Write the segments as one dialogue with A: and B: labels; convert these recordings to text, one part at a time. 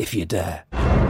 A: if you dare.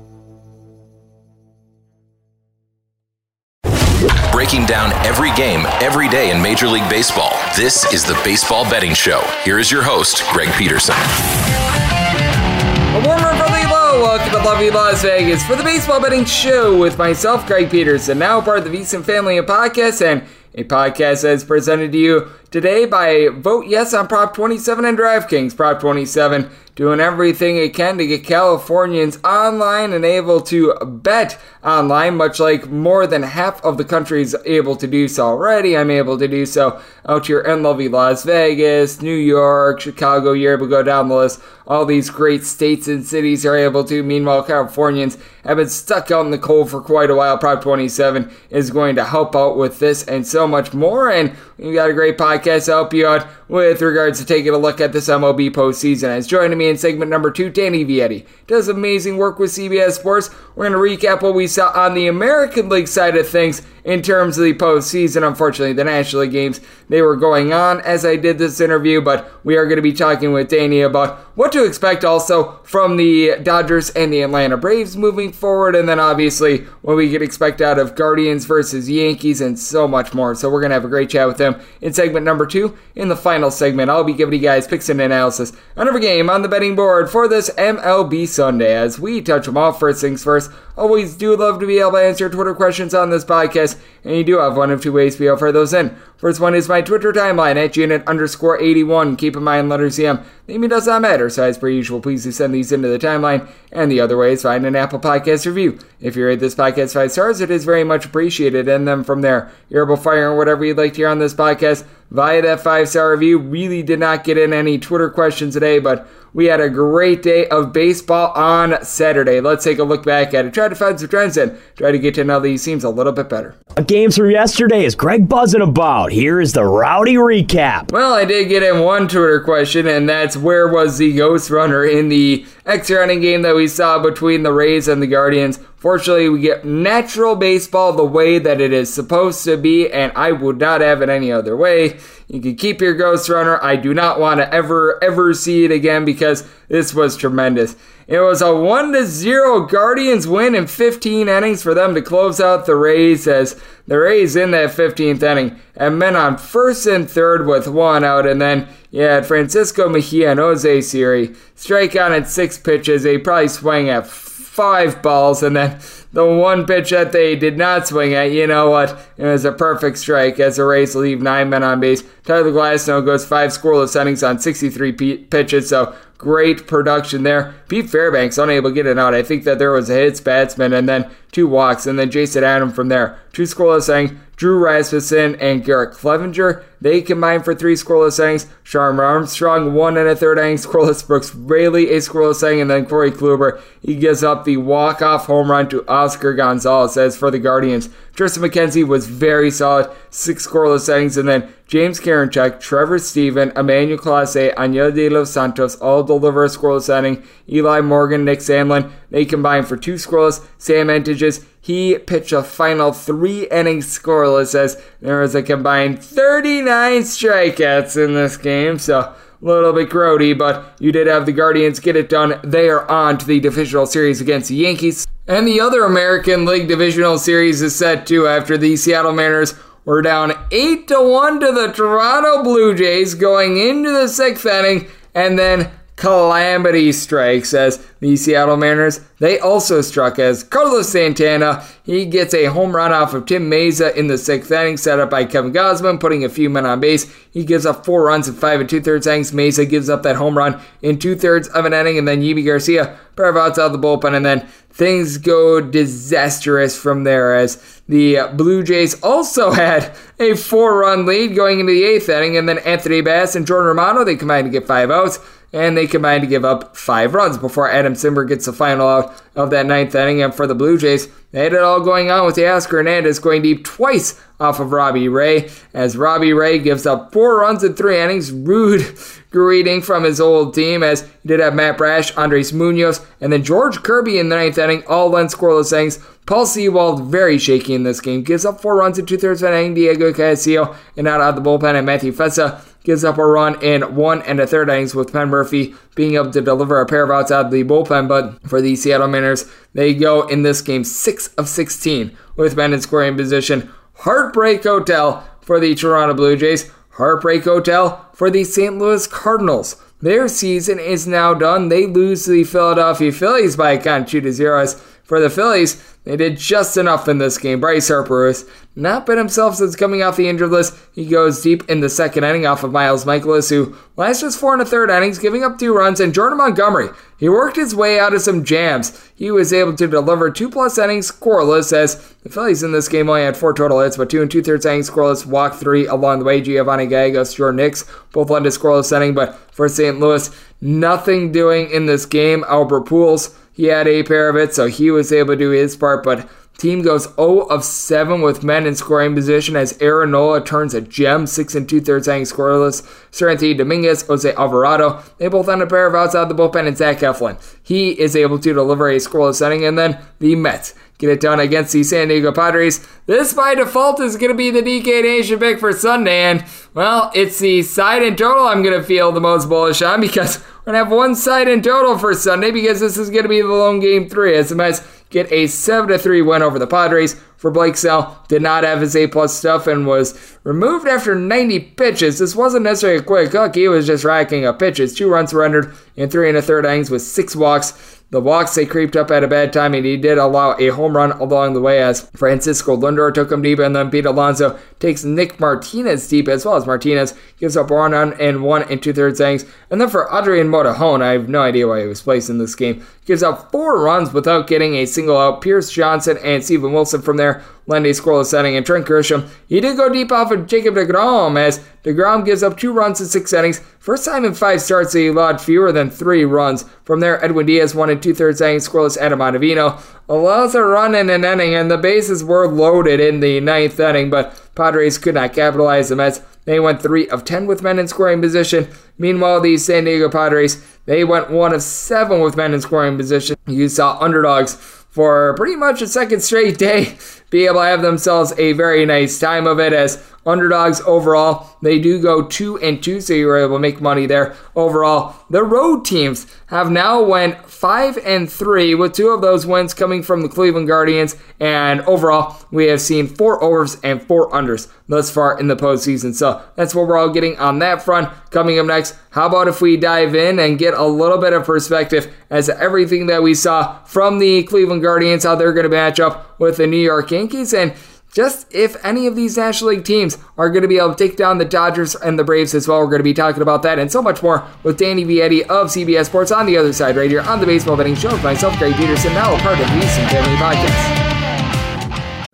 B: Breaking down every game, every day in Major League Baseball. This is the Baseball Betting Show. Here is your host, Greg Peterson.
C: A warmer brotherly hello, welcome to lovely Las Vegas for the Baseball Betting Show with myself, Greg Peterson, now part of the VSiN family of podcasts and a podcast that is presented to you today by Vote Yes on Prop 27 and DraftKings. Prop 27 doing everything it can to get Californians online and able to bet online, much like more than half of the country is able to do so already. I'm able to do so out here in lovely Las Vegas, New York, Chicago. You're able to go down the list. All these great states and cities are able to. Meanwhile, Californians have been stuck out in the cold for quite a while. Prop 27 is going to help out with this and so much more. And we got a great podcast to help you out with regards to taking a look at this MLB postseason. As joining me in segment number two, Danny Vietti does amazing work with CBS Sports. We're going to recap what we saw on the American League side of things in terms of the postseason. Unfortunately, the National League games they were going on as I did this interview, but we are going to be talking with Danny about what to expect also from the Dodgers and the Atlanta Braves moving forward, and then obviously what we can expect out of Guardians versus Yankees and so much more. So we're going to have a great chat with them in segment number two. In the final segment, I'll be giving you guys picks and analysis on every game on the betting board for this MLB Sunday as we touch them all first things first. Always do love to be able to answer Twitter questions on this podcast, and you do have one of two ways to be able to those in. First one is my Twitter timeline at unit underscore 81. Keep in mind, letters CM. Name does not matter, so as per usual, please do send these into the timeline. And the other way is find an Apple Podcast review. If you rate this podcast five stars, it is very much appreciated. And then from there, you're able to fire whatever you'd like to hear on this podcast via that five star review. Really did not get in any Twitter questions today, but we had a great day of baseball on Saturday. Let's take a look back at it. Try to find some trends and try to get to know these teams a little bit better.
D: Games from yesterday is Greg buzzing about. Here is the rowdy recap.
C: Well, I did get in one Twitter question, and that's where was the Ghost Runner in the extra running game that we saw between the Rays and the Guardians? Fortunately, we get natural baseball the way that it is supposed to be, and I would not have it any other way. You can keep your Ghost Runner. I do not want to ever, ever see it again because this was tremendous. It was a 1 to 0 Guardians win in 15 innings for them to close out the Rays as the Rays in that 15th inning and men on first and third with one out. And then you had Francisco Mejia and Jose Siri strike on at six pitches. They probably swung at five balls, and then the one pitch that they did not swing at, you know what? It was a perfect strike as the Rays leave nine men on base. Tyler Glasnow goes five scoreless innings on 63 p- pitches, so great production there. Pete Fairbanks unable to get it out. I think that there was a hits batsman and then two walks, and then Jason Adam from there. Two scoreless innings. Drew Rasmussen and Garrett Cleavinger. They combined for three scoreless innings. Shawn Armstrong, one and a third inning scoreless. Brooks Raley, a scoreless inning. And then Corey Kluber, he gives up the walk-off home run to Oscar Gonzalez. As for the Guardians, Triston McKenzie was very solid, six scoreless innings. And then James Karinchak, Trevor Stephan, Emmanuel Clase, Enyel de los Santos all deliver a scoreless inning. Eli Morgan, Nick Sandlin, they combine for two scoreless. Sam Hentges, he pitched a final three innings scoreless as there was a combined 39 strikeouts in this game. So a little bit grody, but you did have the Guardians get it done. They are on to the divisional series against the Yankees. And the other American League divisional series is set too after the Seattle Mariners were down 8 to 1 to the Toronto Blue Jays going into the sixth inning and then calamity strikes as the Seattle Mariners, they also struck as Carlos Santana. He gets a home run off of Tim Mayza in the sixth inning, set up by Kevin Gausman, putting a few men on base. He gives up four runs in five and two thirds innings. Mayza gives up that home run in two thirds of an inning, and then Yimi Garcia pair outs out the bullpen, and then things go disastrous from there as the Blue Jays also had a four run lead going into the eighth inning, and then Anthony Bass and Jordan Romano they combined to get five outs and they combine to give up five runs before Adam Cimber gets the final out of that ninth inning. And for the Blue Jays, they had it all going on with Teoscar Hernandez going deep twice off of Robbie Ray, as Robbie Ray gives up four runs in three innings. Rude greeting from his old team, as he did have Matt Brash, Andres Munoz, and then George Kirby in the ninth inning, all went scoreless innings. Paul Sewald very shaky in this game, gives up four runs in two thirds of an inning. Diego Castillo and out of the bullpen, and Matthew Festa gives up a run in one and a third innings with Penn Murfee being able to deliver a pair of outs out of the bullpen. But for the Seattle Mariners, they go in this game 6 of 16 with men in scoring position. Heartbreak Hotel for the Toronto Blue Jays. Heartbreak Hotel for the St. Louis Cardinals. Their season is now done. They lose to the Philadelphia Phillies by a count 2 to 0. As for the Phillies, they did just enough in this game. Bryce Harper has not been himself since coming off the injured list. He goes deep in the second inning off of Miles Mikolas, who last just four and a third innings, giving up two runs. And Jordan Montgomery, he worked his way out of some jams. He was able to deliver two plus innings scoreless, as the Phillies in this game only had four total hits, but two and two thirds innings scoreless, walk three along the way. Giovanni Gallegos, Jordan Hicks, both led to scoreless inning, but for St. Louis, nothing doing in this game. Albert Pujols he had a pair of it, so he was able to do his part, but Team goes 0 of 7 with men in scoring position as Aaron Nola turns a gem, 6 and 2 thirds inning scoreless. Seranthony Dominguez, Jose Alvarado, they both end a pair of outs outside the bullpen, and Zach Eflin. He is able to deliver a scoreless inning, and then the Mets get it done against the San Diego Padres. This by default is going to be the DK Nation pick for Sunday, and well, it's the side in total I'm going to feel the most bullish on because we're going to have one side in total for Sunday because this is going to be the lone game three as the Mets get a 7 to 3 win over the Padres. For Blake Snell, did not have his A plus stuff and was removed after 90 pitches. This wasn't necessarily a quick hook, he was just racking up pitches. Two runs surrendered in three and a third innings with six walks. The walks, they creeped up at a bad time, and he did allow a home run along the way as Francisco Lindor took him deep, and then Pete Alonso takes Nick Martinez deep as well as Martinez gives up one run and one and two thirds innings. And then for Adrian Morejon, I have no idea why he was placed in this game, gives up four runs without getting a single out. Pierce Johnson and Steven Wilson from there lend a scoreless setting, and Trent Grisham, he did go deep off of Jacob DeGrom as DeGrom gives up two runs in six innings. First time in five starts he allowed fewer than three runs. From there, Edwin Diaz, one and two thirds innings, scoreless Adam Ottavino allows a run in an inning, and the bases were loaded in the ninth inning, but Padres could not capitalize. The Mets, they went three of ten with men in scoring position. Meanwhile, the San Diego Padres, they went one of seven with men in scoring position. You saw underdogs for pretty much a second straight day be able to have themselves a very nice time of it as underdogs overall. They do go two and two so you were able to make money there overall. The road teams have now went five and three with two of those wins coming from the cleveland guardians. And overall we have seen four overs and four unders thus far in the postseason. So that's what we're all getting on that front. Coming up next how about if we dive in and get a little bit of perspective as to everything that we saw from the cleveland guardians how they're going to match up with the new york yankees and just if any of these National League teams are going to be able to take down the Dodgers and the Braves as well. We're going to be talking about that and so much more with Danny Vietti of CBS Sports on the other side right here on the Baseball Betting Show with myself, Gary Peterson, now a part of the VSiN Family Podcast.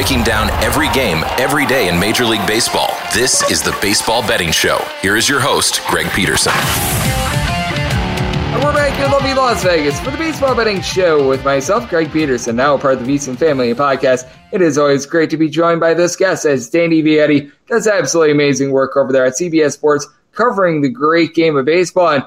B: Breaking down every game, every day in Major League Baseball. This is the Baseball Betting Show. Here is your host, Greg Peterson.
C: And we're back in lovely Las Vegas for the Baseball Betting Show with myself, Greg Peterson, now a part of the VSiN Family podcast. It is always great to be joined by this guest as Danny Vietti does absolutely amazing work over there at CBS Sports covering the great game of baseball. And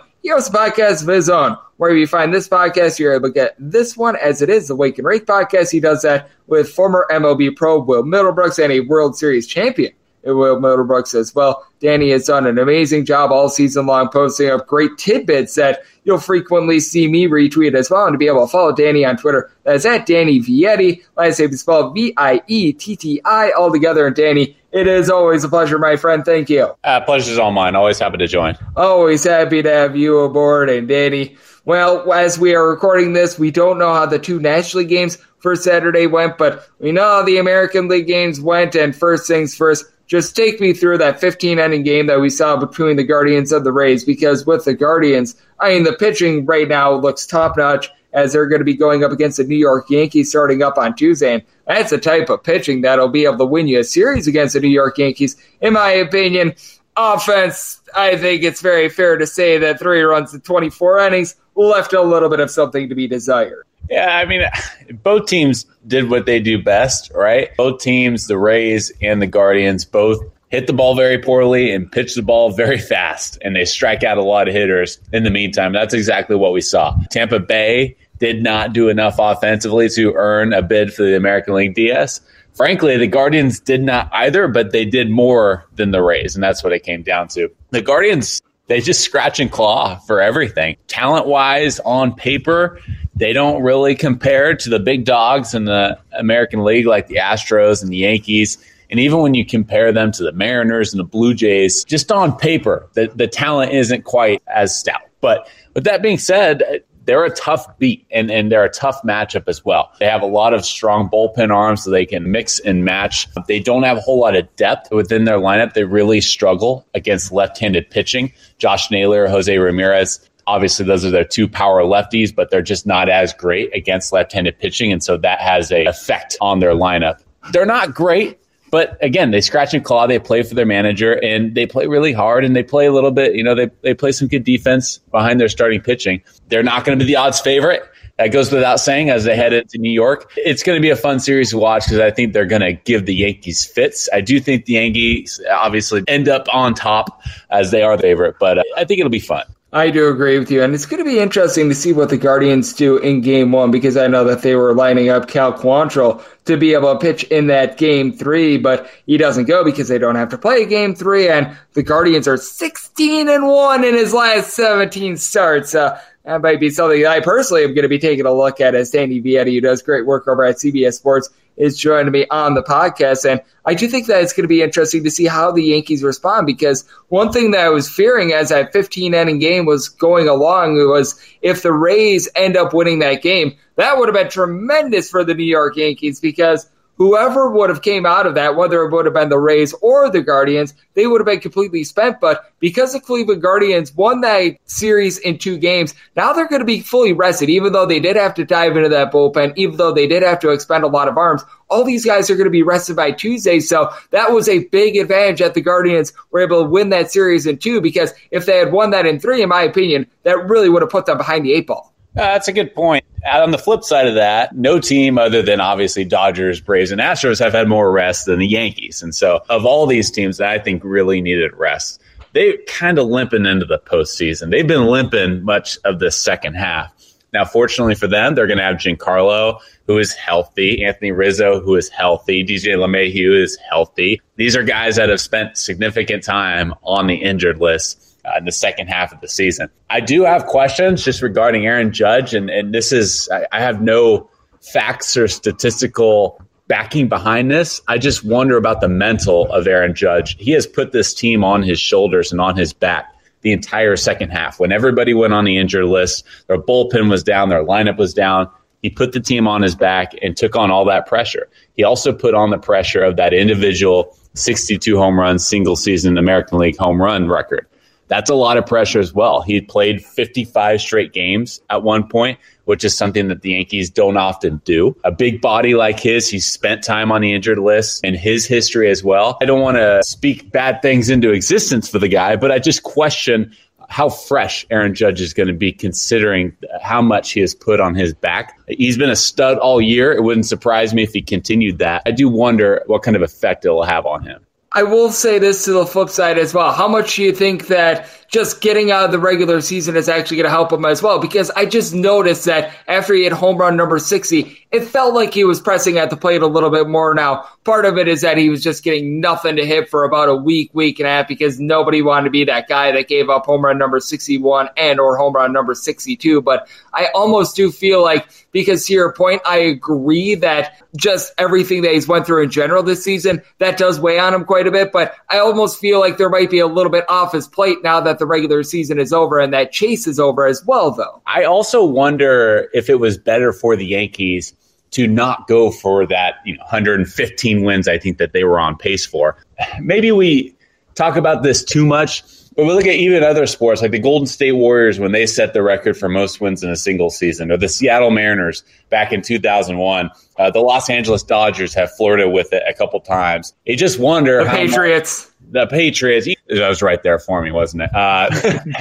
C: a podcast of his own. Wherever you find this podcast, you're able to get this one as it is the Wake and Rake podcast. He does that with former MLB pro Will Middlebrooks and a World Series champion. Will Middlebrooks as well. Danny has done an amazing job all season long posting up great tidbits that you'll frequently see me retweet as well. And to be able to follow Danny on Twitter, that's at Danny Vietti. Last name is spelled V I E T T I all together. And Danny, it is always a pleasure, my friend. Thank you.
E: Uh, pleasure's all mine. Always happy to join.
C: Always happy to have you aboard. And Danny, well, as we are recording this, we don't know how the two National League games for Saturday went, but we know how the American League games went. And first things first, just take me through that 15 inning game that we saw between the Guardians and the Rays because with the Guardians, I mean, the pitching right now looks top notch as they're going to be going up against the New York Yankees starting up on Tuesday. And that's the type of pitching that'll be able to win you a series against the New York Yankees. In my opinion, offense, I think it's very fair to say that three runs in 24 innings left a little bit of something to be desired.
E: Yeah, I mean, both teams did what they do best, right? Both teams, the Rays and the Guardians, both hit the ball very poorly and pitch the ball very fast, and they strike out a lot of hitters in the meantime. That's exactly what we saw. Tampa Bay did not do enough offensively to earn a bid for the American League DS. Frankly, the Guardians did not either, but they did more than the Rays, and that's what it came down to. The Guardians, they just scratch and claw for everything. Talent wise, on paper, they don't really compare to the big dogs in the American League like the Astros and the Yankees. And even when you compare them to the Mariners and the Blue Jays, just on paper, the, the talent isn't quite as stout. But with that being said, they're a tough beat and, and they're a tough matchup as well. They have a lot of strong bullpen arms so they can mix and match. They don't have a whole lot of depth within their lineup. They really struggle against left handed pitching. Josh Naylor, Jose Ramirez, obviously those are their two power lefties, but they're just not as great against left handed pitching. And so that has a effect on their lineup. They're not great. But again, they scratch and claw. They play for their manager and they play really hard and they play a little bit, you know, they, they play some good defense behind their starting pitching. They're not going to be the odds favorite. That goes without saying as they head into New York. It's going to be a fun series to watch because I think they're going to give the Yankees fits. I do think the Yankees obviously end up on top as they are the favorite, but uh, I think it'll be fun.
C: I do agree with you. And it's going to be interesting to see what the Guardians do in game one because I know that they were lining up Cal Quantrill to be able to pitch in that game three, but he doesn't go because they don't have to play game three. And the Guardians are 16 and one in his last 17 starts. Uh, that might be something I personally am going to be taking a look at as Danny Vietti, who does great work over at CBS Sports, is joining me on the podcast. And I do think that it's going to be interesting to see how the Yankees respond because one thing that I was fearing as that 15 inning game was going along was if the Rays end up winning that game, that would have been tremendous for the New York Yankees because whoever would have came out of that, whether it would have been the Rays or the Guardians, they would have been completely spent. But because the Cleveland Guardians won that series in two games, now they're going to be fully rested, even though they did have to dive into that bullpen, even though they did have to expend a lot of arms. All these guys are going to be rested by Tuesday. So that was a big advantage that the Guardians were able to win that series in two because if they had won that in three, in my opinion, that really would have put them behind the eight ball.
E: Uh, that's a good point. On the flip side of that, no team other than obviously Dodgers, Braves, and Astros have had more rest than the Yankees. And so, of all these teams that I think really needed rest, they kind of limping into the postseason. They've been limping much of the second half. Now, fortunately for them, they're going to have Giancarlo, who is healthy, Anthony Rizzo, who is healthy, DJ LeMahieu is healthy. These are guys that have spent significant time on the injured list uh, in the second half of the season. I do have questions just regarding Aaron Judge, and, and this is, I, I have no facts or statistical backing behind this. I just wonder about the mental of Aaron Judge. He has put this team on his shoulders and on his back the entire second half. When everybody went on the injured list, their bullpen was down, their lineup was down. He put the team on his back and took on all that pressure. He also put on the pressure of that individual 62 home run single season American League home run record that's a lot of pressure as well. He played 55 straight games at one point, which is something that the Yankees don't often do. A big body like his, he's spent time on the injured list and his history as well. I don't want to speak bad things into existence for the guy, but I just question how fresh Aaron Judge is going to be considering how much he has put on his back. He's been a stud all year. It wouldn't surprise me if he continued that. I do wonder what kind of effect it'll have on him.
C: I will say this to the flip side as well. How much do you think that just getting out of the regular season is actually going to help him as well? Because I just noticed that after he hit home run number 60, it felt like he was pressing at the plate a little bit more now. Part of it is that he was just getting nothing to hit for about a week, week and a half because nobody wanted to be that guy that gave up home run number 61 and or home run number 62. But I almost do feel like because to your point, I agree that just everything that he's went through in general this season, that does weigh on him quite a bit. But I almost feel like there might be a little bit off his plate now that the regular season is over and that chase is over as well, though.
E: I also wonder if it was better for the Yankees to not go for that you know, 115 wins I think that they were on pace for. Maybe we talk about this too much but we look at even other sports like the Golden State Warriors when they set the record for most wins in a single season, or the Seattle Mariners back in 2001. Uh, the Los Angeles Dodgers have flirted with it a couple times. You just wonder
C: the Patriots.
E: Much, the Patriots. That was right there for me, wasn't it? Uh,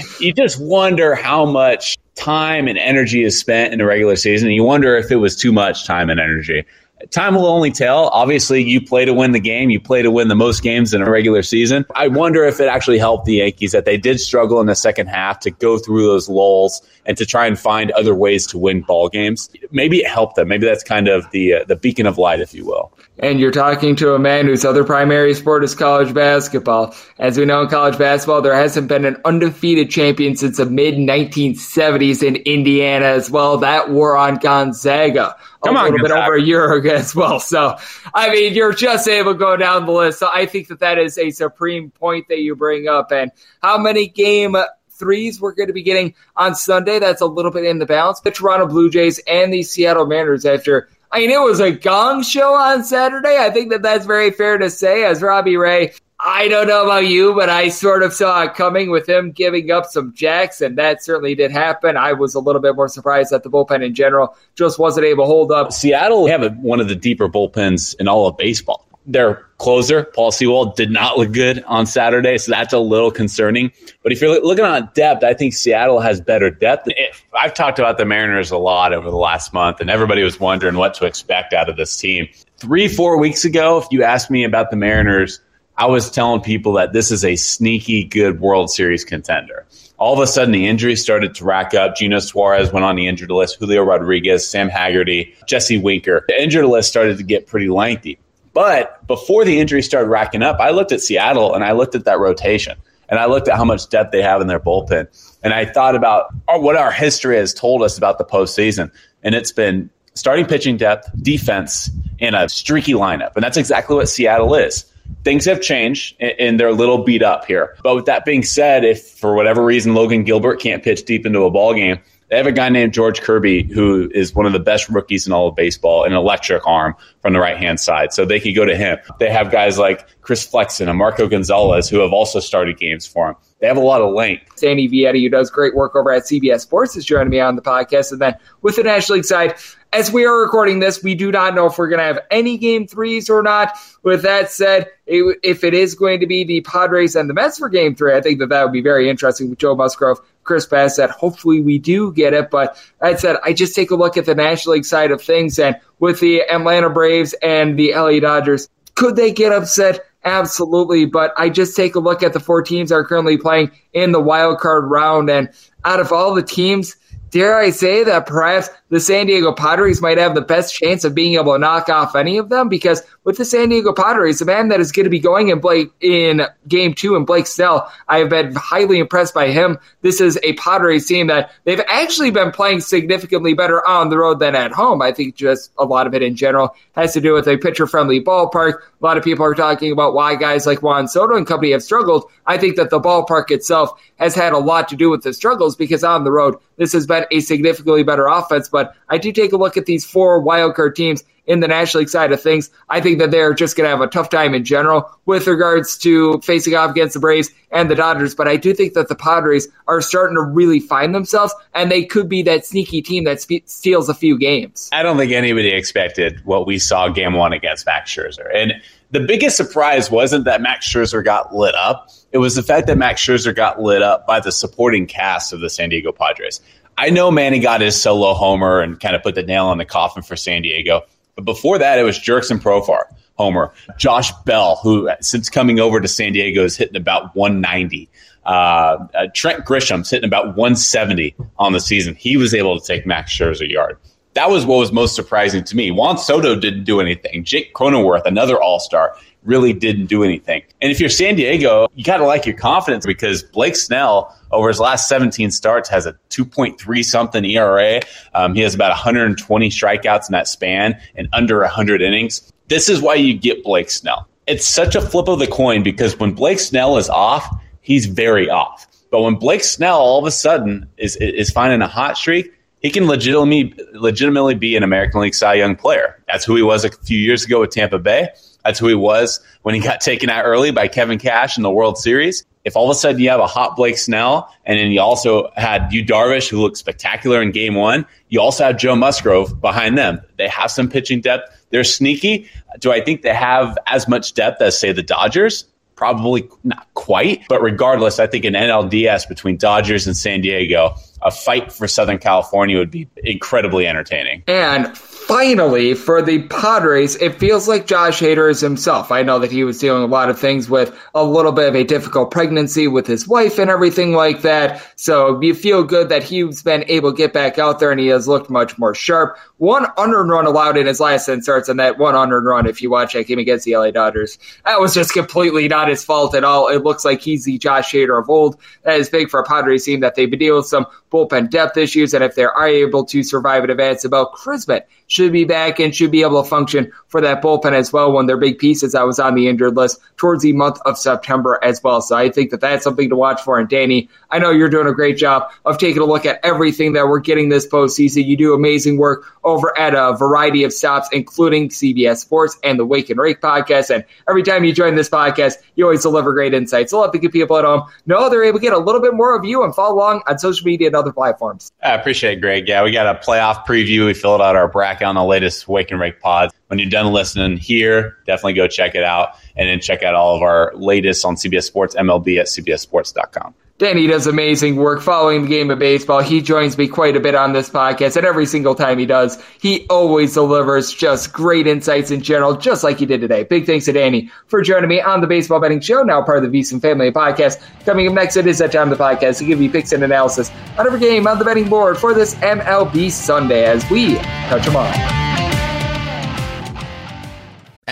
E: you just wonder how much time and energy is spent in the regular season. And you wonder if it was too much time and energy time will only tell. Obviously, you play to win the game. You play to win the most games in a regular season. I wonder if it actually helped the Yankees that they did struggle in the second half to go through those lulls and to try and find other ways to win ball games. Maybe it helped them. Maybe that's kind of the uh, the beacon of light, if you will.
C: And you're talking to a man whose other primary sport is college basketball. As we know in college basketball, there hasn't been an undefeated champion since the mid 1970s in Indiana as well. That war on Gonzaga
E: Come
C: a
E: on,
C: little
E: Gonzaga.
C: bit over a year ago as well. So, I mean, you're just able to go down the list. So I think that that is a supreme point that you bring up. And how many game threes we're going to be getting on Sunday? That's a little bit in the balance. The Toronto Blue Jays and the Seattle Mariners after I mean, it was a gong show on Saturday. I think that that's very fair to say. As Robbie Ray, I don't know about you, but I sort of saw it coming with him giving up some jacks, and that certainly did happen. I was a little bit more surprised that the bullpen in general just wasn't able to hold up.
E: Seattle have a, one of the deeper bullpens in all of baseball their closer, Paul Sewald, did not look good on Saturday, so that's a little concerning. But if you're looking on depth, I think Seattle has better depth. I've talked about the Mariners a lot over the last month, and everybody was wondering what to expect out of this team. Three, four weeks ago, if you asked me about the Mariners, I was telling people that this is a sneaky good World Series contender all of a sudden the injuries started to rack up. Geno Suarez went on the injured list, Julio Rodriguez, Sam Haggerty, Jesse Winker. The injured list started to get pretty lengthy. But before the injuries started racking up, I looked at Seattle and I looked at that rotation and I looked at how much depth they have in their bullpen. And I thought about what our history has told us about the postseason. And it's been starting pitching depth, defense, and a streaky lineup. And that's exactly what Seattle is. Things have changed and they're a little beat up here. But with that being said, if for whatever reason Logan Gilbert can't pitch deep into a ball game, they have a guy named George Kirby who is one of the best rookies in all of baseball, an electric arm from the right hand side. So they could go to him. They have guys like Chris Flexen and Marco Gonzales who have also started games for him. They have a lot of length.
C: Sandy Vietti, who does great work over at CBS Sports, is joining me on the podcast. And then with the National League side, as we are recording this, we do not know if we're going to have any game threes or not. With that said, if it is going to be the Padres and the Mets for game three, I think that that would be very interesting with Joe Musgrove, Chris Bassitt. Hopefully we do get it. But that said, I just take a look at the National League side of things and with the Atlanta Braves and the LA Dodgers, could they get upset? Absolutely. But I just take a look at the four teams that are currently playing in the wild card round. And out of all the teams, dare I say that perhaps the San Diego Padres might have the best chance of being able to knock off any of them because with the San Diego Padres, the man that is going to be going in Blake in game two and Blake Snell, I have been highly impressed by him. This is a Padres team that they've actually been playing significantly better on the road than at home. I think just a lot of it in general has to do with a pitcher friendly ballpark. A lot of people are talking about why guys like Juan Soto and company have struggled. I think that the ballpark itself has had a lot to do with the struggles because on the road, this has been a significantly better offense. But I do take a look at these four wildcard teams in the National League side of things. I think that they're just going to have a tough time in general with regards to facing off against the Braves and the Dodgers. But I do think that the Padres are starting to really find themselves, and they could be that sneaky team that spe- steals a few games.
E: I don't think anybody expected what we saw game one against Max Scherzer. And the biggest surprise wasn't that Max Scherzer got lit up. It was the fact that Max Scherzer got lit up by the supporting cast of the San Diego Padres. I know Manny got his solo homer and kind of put the nail in the coffin for San Diego. But before that, it was Jurickson Profar, homer. Josh Bell, who since coming over to San Diego is hitting about 190. Uh, uh, Trent Grisham's hitting about 170 on the season. He was able to take Max Scherzer yard. That was what was most surprising to me. Juan Soto didn't do anything. Jake Cronenworth, another All Star, really didn't do anything. And if you're San Diego, you got to like your confidence because Blake Snell over his last 17 starts has a 2.3 something ERA. Um, he has about 120 strikeouts in that span and under 100 innings. This is why you get Blake Snell. It's such a flip of the coin because when Blake Snell is off, he's very off. But when Blake Snell all of a sudden is is finding a hot streak, he can legitimately legitimately be an American League Cy Young player. That's who he was a few years ago with Tampa Bay. That's who he was when he got taken out early by Kevin Cash in the World Series. If all of a sudden you have a hot Blake Snell, and then you also had Yu Darvish, who looked spectacular in game one, you also have Joe Musgrove behind them. They have some pitching depth. They're sneaky. Do I think they have as much depth as, say, the Dodgers? Probably not quite. But regardless, I think an NLDS between Dodgers and San Diego, a fight for Southern California would be incredibly entertaining.
C: And finally, for the Padres, it feels like Josh Hader is himself. I know that he was dealing a lot of things with a little bit of a difficult pregnancy with his wife and everything like that. So you feel good that he's been able to get back out there and he has looked much more sharp. One unearned run allowed in his last 10 starts, and that one unearned run, if you watch that game against the LA Dodgers, that was just completely not his fault at all. It looks like he's the Josh Hader of old. That is big for a Padres team that they've been dealing with some bullpen depth issues, and if they are able to survive an advance, about Crismet should be back and should be able to function for that bullpen as well. One of their big pieces I was on the injured list towards the month of September as well. So I think that that's something to watch for. And Danny, I know you're doing a great job of taking a look at everything that we're getting this postseason. You do amazing work over at a variety of stops, including CBS Sports and the Wake and Rake podcast. And every time you join this podcast, you always deliver great insights. So let the good people at home know they're able to get a little bit more of you and follow along on social media and other platforms.
E: I appreciate it, Greg. Yeah, we got a playoff preview. We filled out our bracket on the latest Wake and Rake pod when you're done listening here, definitely go check it out. And then check out all of our latest on CBS Sports MLB at CBSSports.com.
C: Danny does amazing work following the game of baseball. He joins me quite a bit on this podcast, and every single time he does, he always delivers just great insights in general, just like he did today. Big thanks to Danny for joining me on the Baseball Betting Show, now part of the VSiN Family Podcast. Coming up next, it is that time of the podcast to give you picks and analysis on every game on the betting board for this MLB Sunday as we touch them all.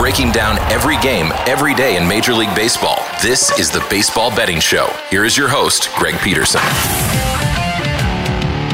B: Breaking down every game, every day in Major League Baseball. This is the Baseball Betting Show. Here is your host, Greg Peterson.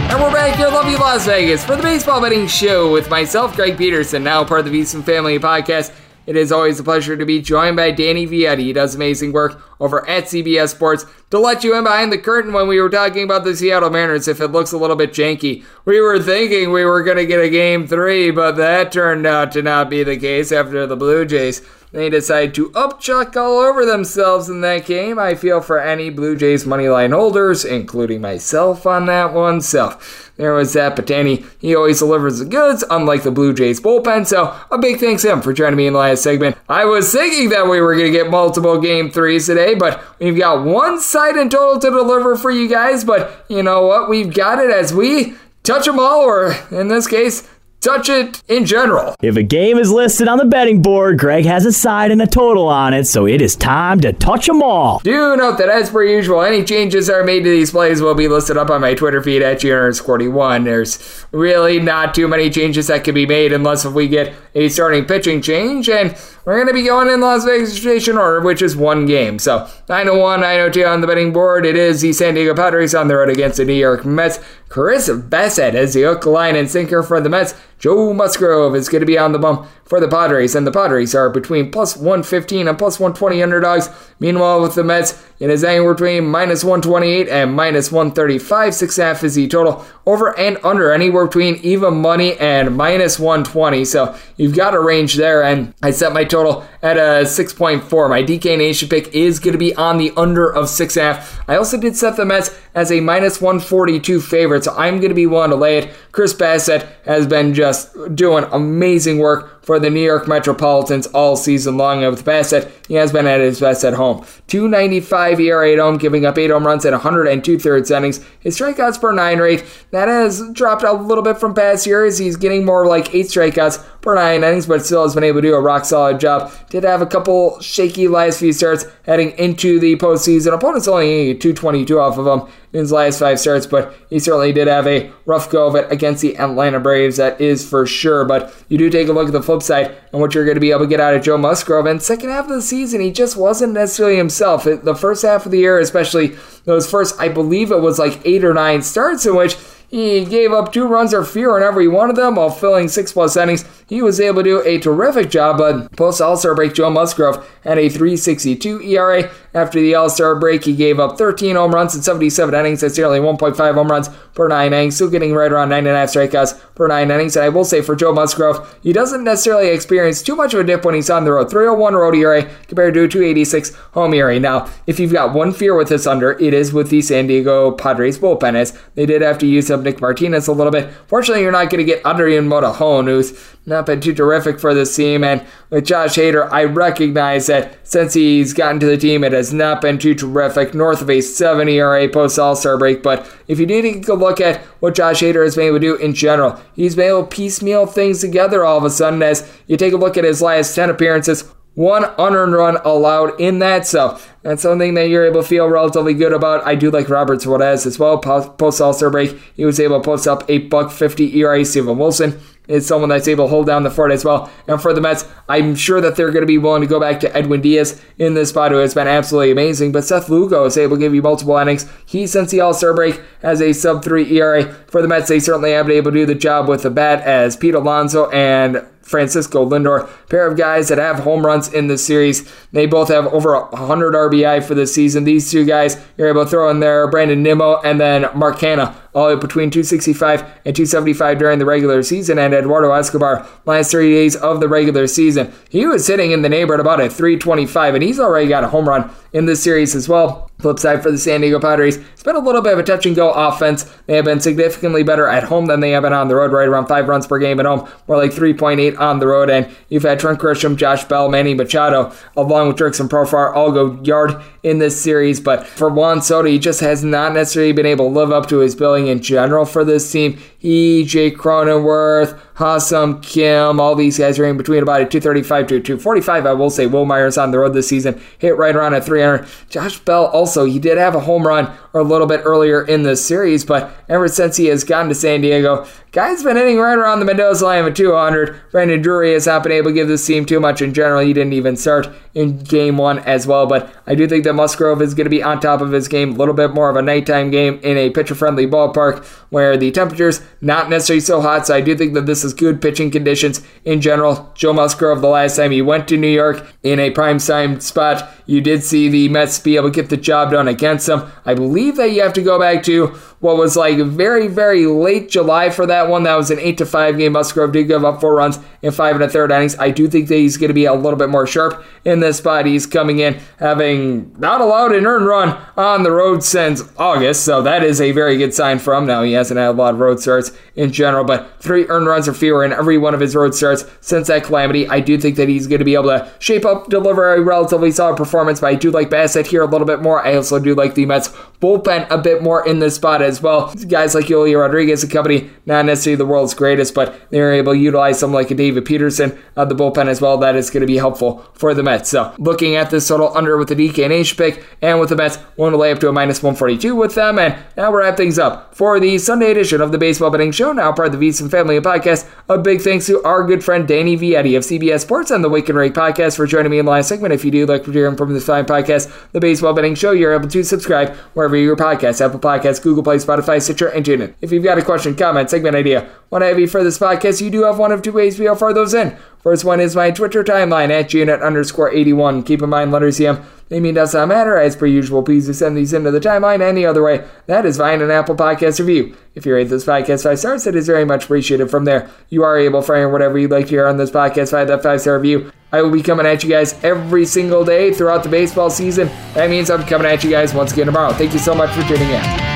C: And we're back here, love you, Las Vegas, for the Baseball Betting Show with myself, Greg Peterson, now part of the VSiN Family Podcast. It is always a pleasure to be joined by Danny Vietti. He does amazing work over at CBS Sports to let you in behind the curtain when we were talking about the Seattle Mariners. If it looks a little bit janky, we were thinking we were going to get a game three, but that turned out to not be the case after the Blue Jays they decide to upchuck all over themselves in that game. I feel for any Blue Jays money line holders, including myself on that one. So there was. But Danny, he always delivers the goods, unlike the Blue Jays bullpen. So a big thanks to him for joining me in the last segment. I was thinking that we were going to get multiple game threes today, but we've got one side in total to deliver for you guys. But you know what? We've got it as we touch them all, or in this case, touch it in general.
D: If a game is listed on the betting board, Greg has a side and a total on it, so it is time to touch them all.
C: Do note that, as per usual, any changes are made to these plays will be listed up on my Twitter feed at GNRS41. There's really not too many changes that can be made unless if we get a starting pitching change, and we're going to be going in Las Vegas station order, which is one game. So 901, 902 on the betting board. It is the San Diego Padres on the road against the New York Mets. Chris Bassitt is the hook, line, and sinker for the Mets. Joe Musgrove is going to be on the bump for the Padres, and the Padres are between plus 115 and plus 120 underdogs. Meanwhile, with the Mets, it is anywhere between minus 128 and minus 135. Six half is the total. Over and under, anywhere between even money and minus 120. So you've got a range there, and I set my total at a 6.4. My DK Nation pick is going to be on the under of six half. I also did set the Mets as a minus 142 favorite, so I'm going to be willing to lay it. Chris Bassitt has been just doing amazing work for the New York Metropolitans all season long. And with Bassitt, he has been at his best at home. 295 ERA at home, giving up 8 home runs in 102 thirds innings. His strikeouts per 9 rate, that has dropped a little bit from past years. He's getting more like 8 strikeouts per 9 innings, but still has been able to do a rock solid job. Did have a couple shaky last few starts heading into the postseason. Opponents only 222 off of him in his last five starts, but he certainly did have a rough go of it against the Atlanta Braves, that is for sure. But you do take a look at the flip side and what you're going to be able to get out of Joe Musgrove. And second half of the season, he just wasn't necessarily himself. the first half of the year, especially those first, I believe it was like eight or nine starts in which he gave up two runs or fewer in every one of them while filling six plus innings. He was able to do a terrific job, but post All Star break, Joe Musgrove had a 362 ERA. After the All Star break, he gave up 13 home runs in 77 innings. That's nearly 1.5 home runs per nine innings, still getting right around 9.5 strikeouts per nine innings. And I will say for Joe Musgrove, he doesn't necessarily experience too much of a dip when he's on the road. 301 road ERA compared to a 286 home ERA. Now, if you've got one fear with this under, it is with the San Diego Padres bullpen, as they did have to use up Nick Martinez a little bit. Fortunately, you're not going to get Adrian Morejon, who's not been too terrific for this team. And with Josh Hader, I recognize that since he's gotten to the team, it has not been too terrific, north of a 7 ERA post All Star break. But if you do take a look at what Josh Hader has been able to do in general, he's been able to piecemeal things together all of a sudden as you take a look at his last 10 appearances one unearned run allowed in that. So that's something that you're able to feel relatively good about. I do like Robert Suarez as well. Post All Star break, he was able to post up a buck fifty ERA. Steven Wilson is someone that's able to hold down the fort as well. And for the Mets, I'm sure that they're going to be willing to go back to Edwin Diaz in this spot, who has been absolutely amazing. But Seth Lugo is able to give you multiple innings. He, since the All Star break, has a sub 3 ERA. For the Mets, they certainly have been able to do the job with the bat as Pete Alonso and Francisco Lindor, pair of guys that have home runs in the series. They both have over 100 RBI for the season. These two guys, you're able to throw in there Brandon Nimmo and then Mark Canha, all between 265 and 275 during the regular season. And Eduardo Escobar, last three days of the regular season, he was sitting in the neighborhood about a 325, and he's already got a home run in this series as well. Flip side for the San Diego Padres, it's been a little bit of a touch and go offense. They have been significantly better at home than they have been on the road, right around five runs per game at home, more like 3.8 on the road. And you've had Trent Grisham, Josh Bell, Manny Machado, along with Jurickson Profar, all go yard in this series. But for Juan Soto, he just has not necessarily been able to live up to his billing in general for this team. He, Jake Cronenworth, Ha-Seong Kim, all these guys are in between about a 235 to 245. I will say Wil Myers on the road this season hit right around at 300. Josh Bell also, he did have a home run a little bit earlier in the series, but ever since he has gone to San Diego, guy's been hitting right around the Mendoza line of 200. Brandon Drury has not been able to give this team too much in general. He didn't even start in game one as well, but I do think that Musgrove is going to be on top of his game, a little bit more of a nighttime game in a pitcher friendly ballpark where the temperatures not necessarily so hot. So I do think that this is good pitching conditions in general. Joe Musgrove, the last time he went to New York in a prime time spot, you did see the Mets be able to get the job done against them. I believe that you have to go back to what was like very, very late July for that one. That was an 8 to 5 game. Musgrove did give up four runs in five and a third innings. I do think that he's going to be a little bit more sharp in this spot. He's coming in having not allowed an earned run on the road since August, so that is a very good sign for him. Now, he hasn't had a lot of road starts in general, but three earned runs or fewer in every one of his road starts since that calamity. I do think that he's going to be able to shape up, deliver a relatively solid performance, but I do like Bassitt here a little bit more. I also do like the Mets bullpen a bit more in this spot as well. Guys like Joely Rodriguez and company, not necessarily the world's greatest, but they're able to utilize someone like a David Peterson of the bullpen as well. That is going to be helpful for the Mets. So looking at this total under with the DK and H pick and with the Mets, want to lay up to a minus 142 with them. And now we're wrap things up for the Sunday edition of the Baseball Betting Show, now part of the VSiN Family Podcast. A big thanks to our good friend Danny Vietti of CBS Sports and the Wake and Rake Podcast for joining me in the last segment. If you do like to hear from this fine podcast, the Baseball Betting Show, you're able to subscribe wherever your podcast, Apple Podcasts, Google Play, Spotify, Stitcher, and TuneIn. If you've got a question, comment, segment idea, want to have you for this podcast, you do have one of two ways we offer those in. First one is my Twitter timeline at GNet underscore 81. Keep in mind, letters CM, they mean does not matter. As per usual, please send these into the timeline any other way. That is via an Apple Podcast review. If you rate this podcast five stars, it is very much appreciated. From there, you are able to find whatever you'd like to hear on this podcast via that five star review. I will be coming at you guys every single day throughout the baseball season. That means I'm coming at you guys once again tomorrow. Thank you so much for tuning in.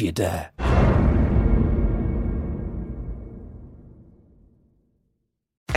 A: if you dare.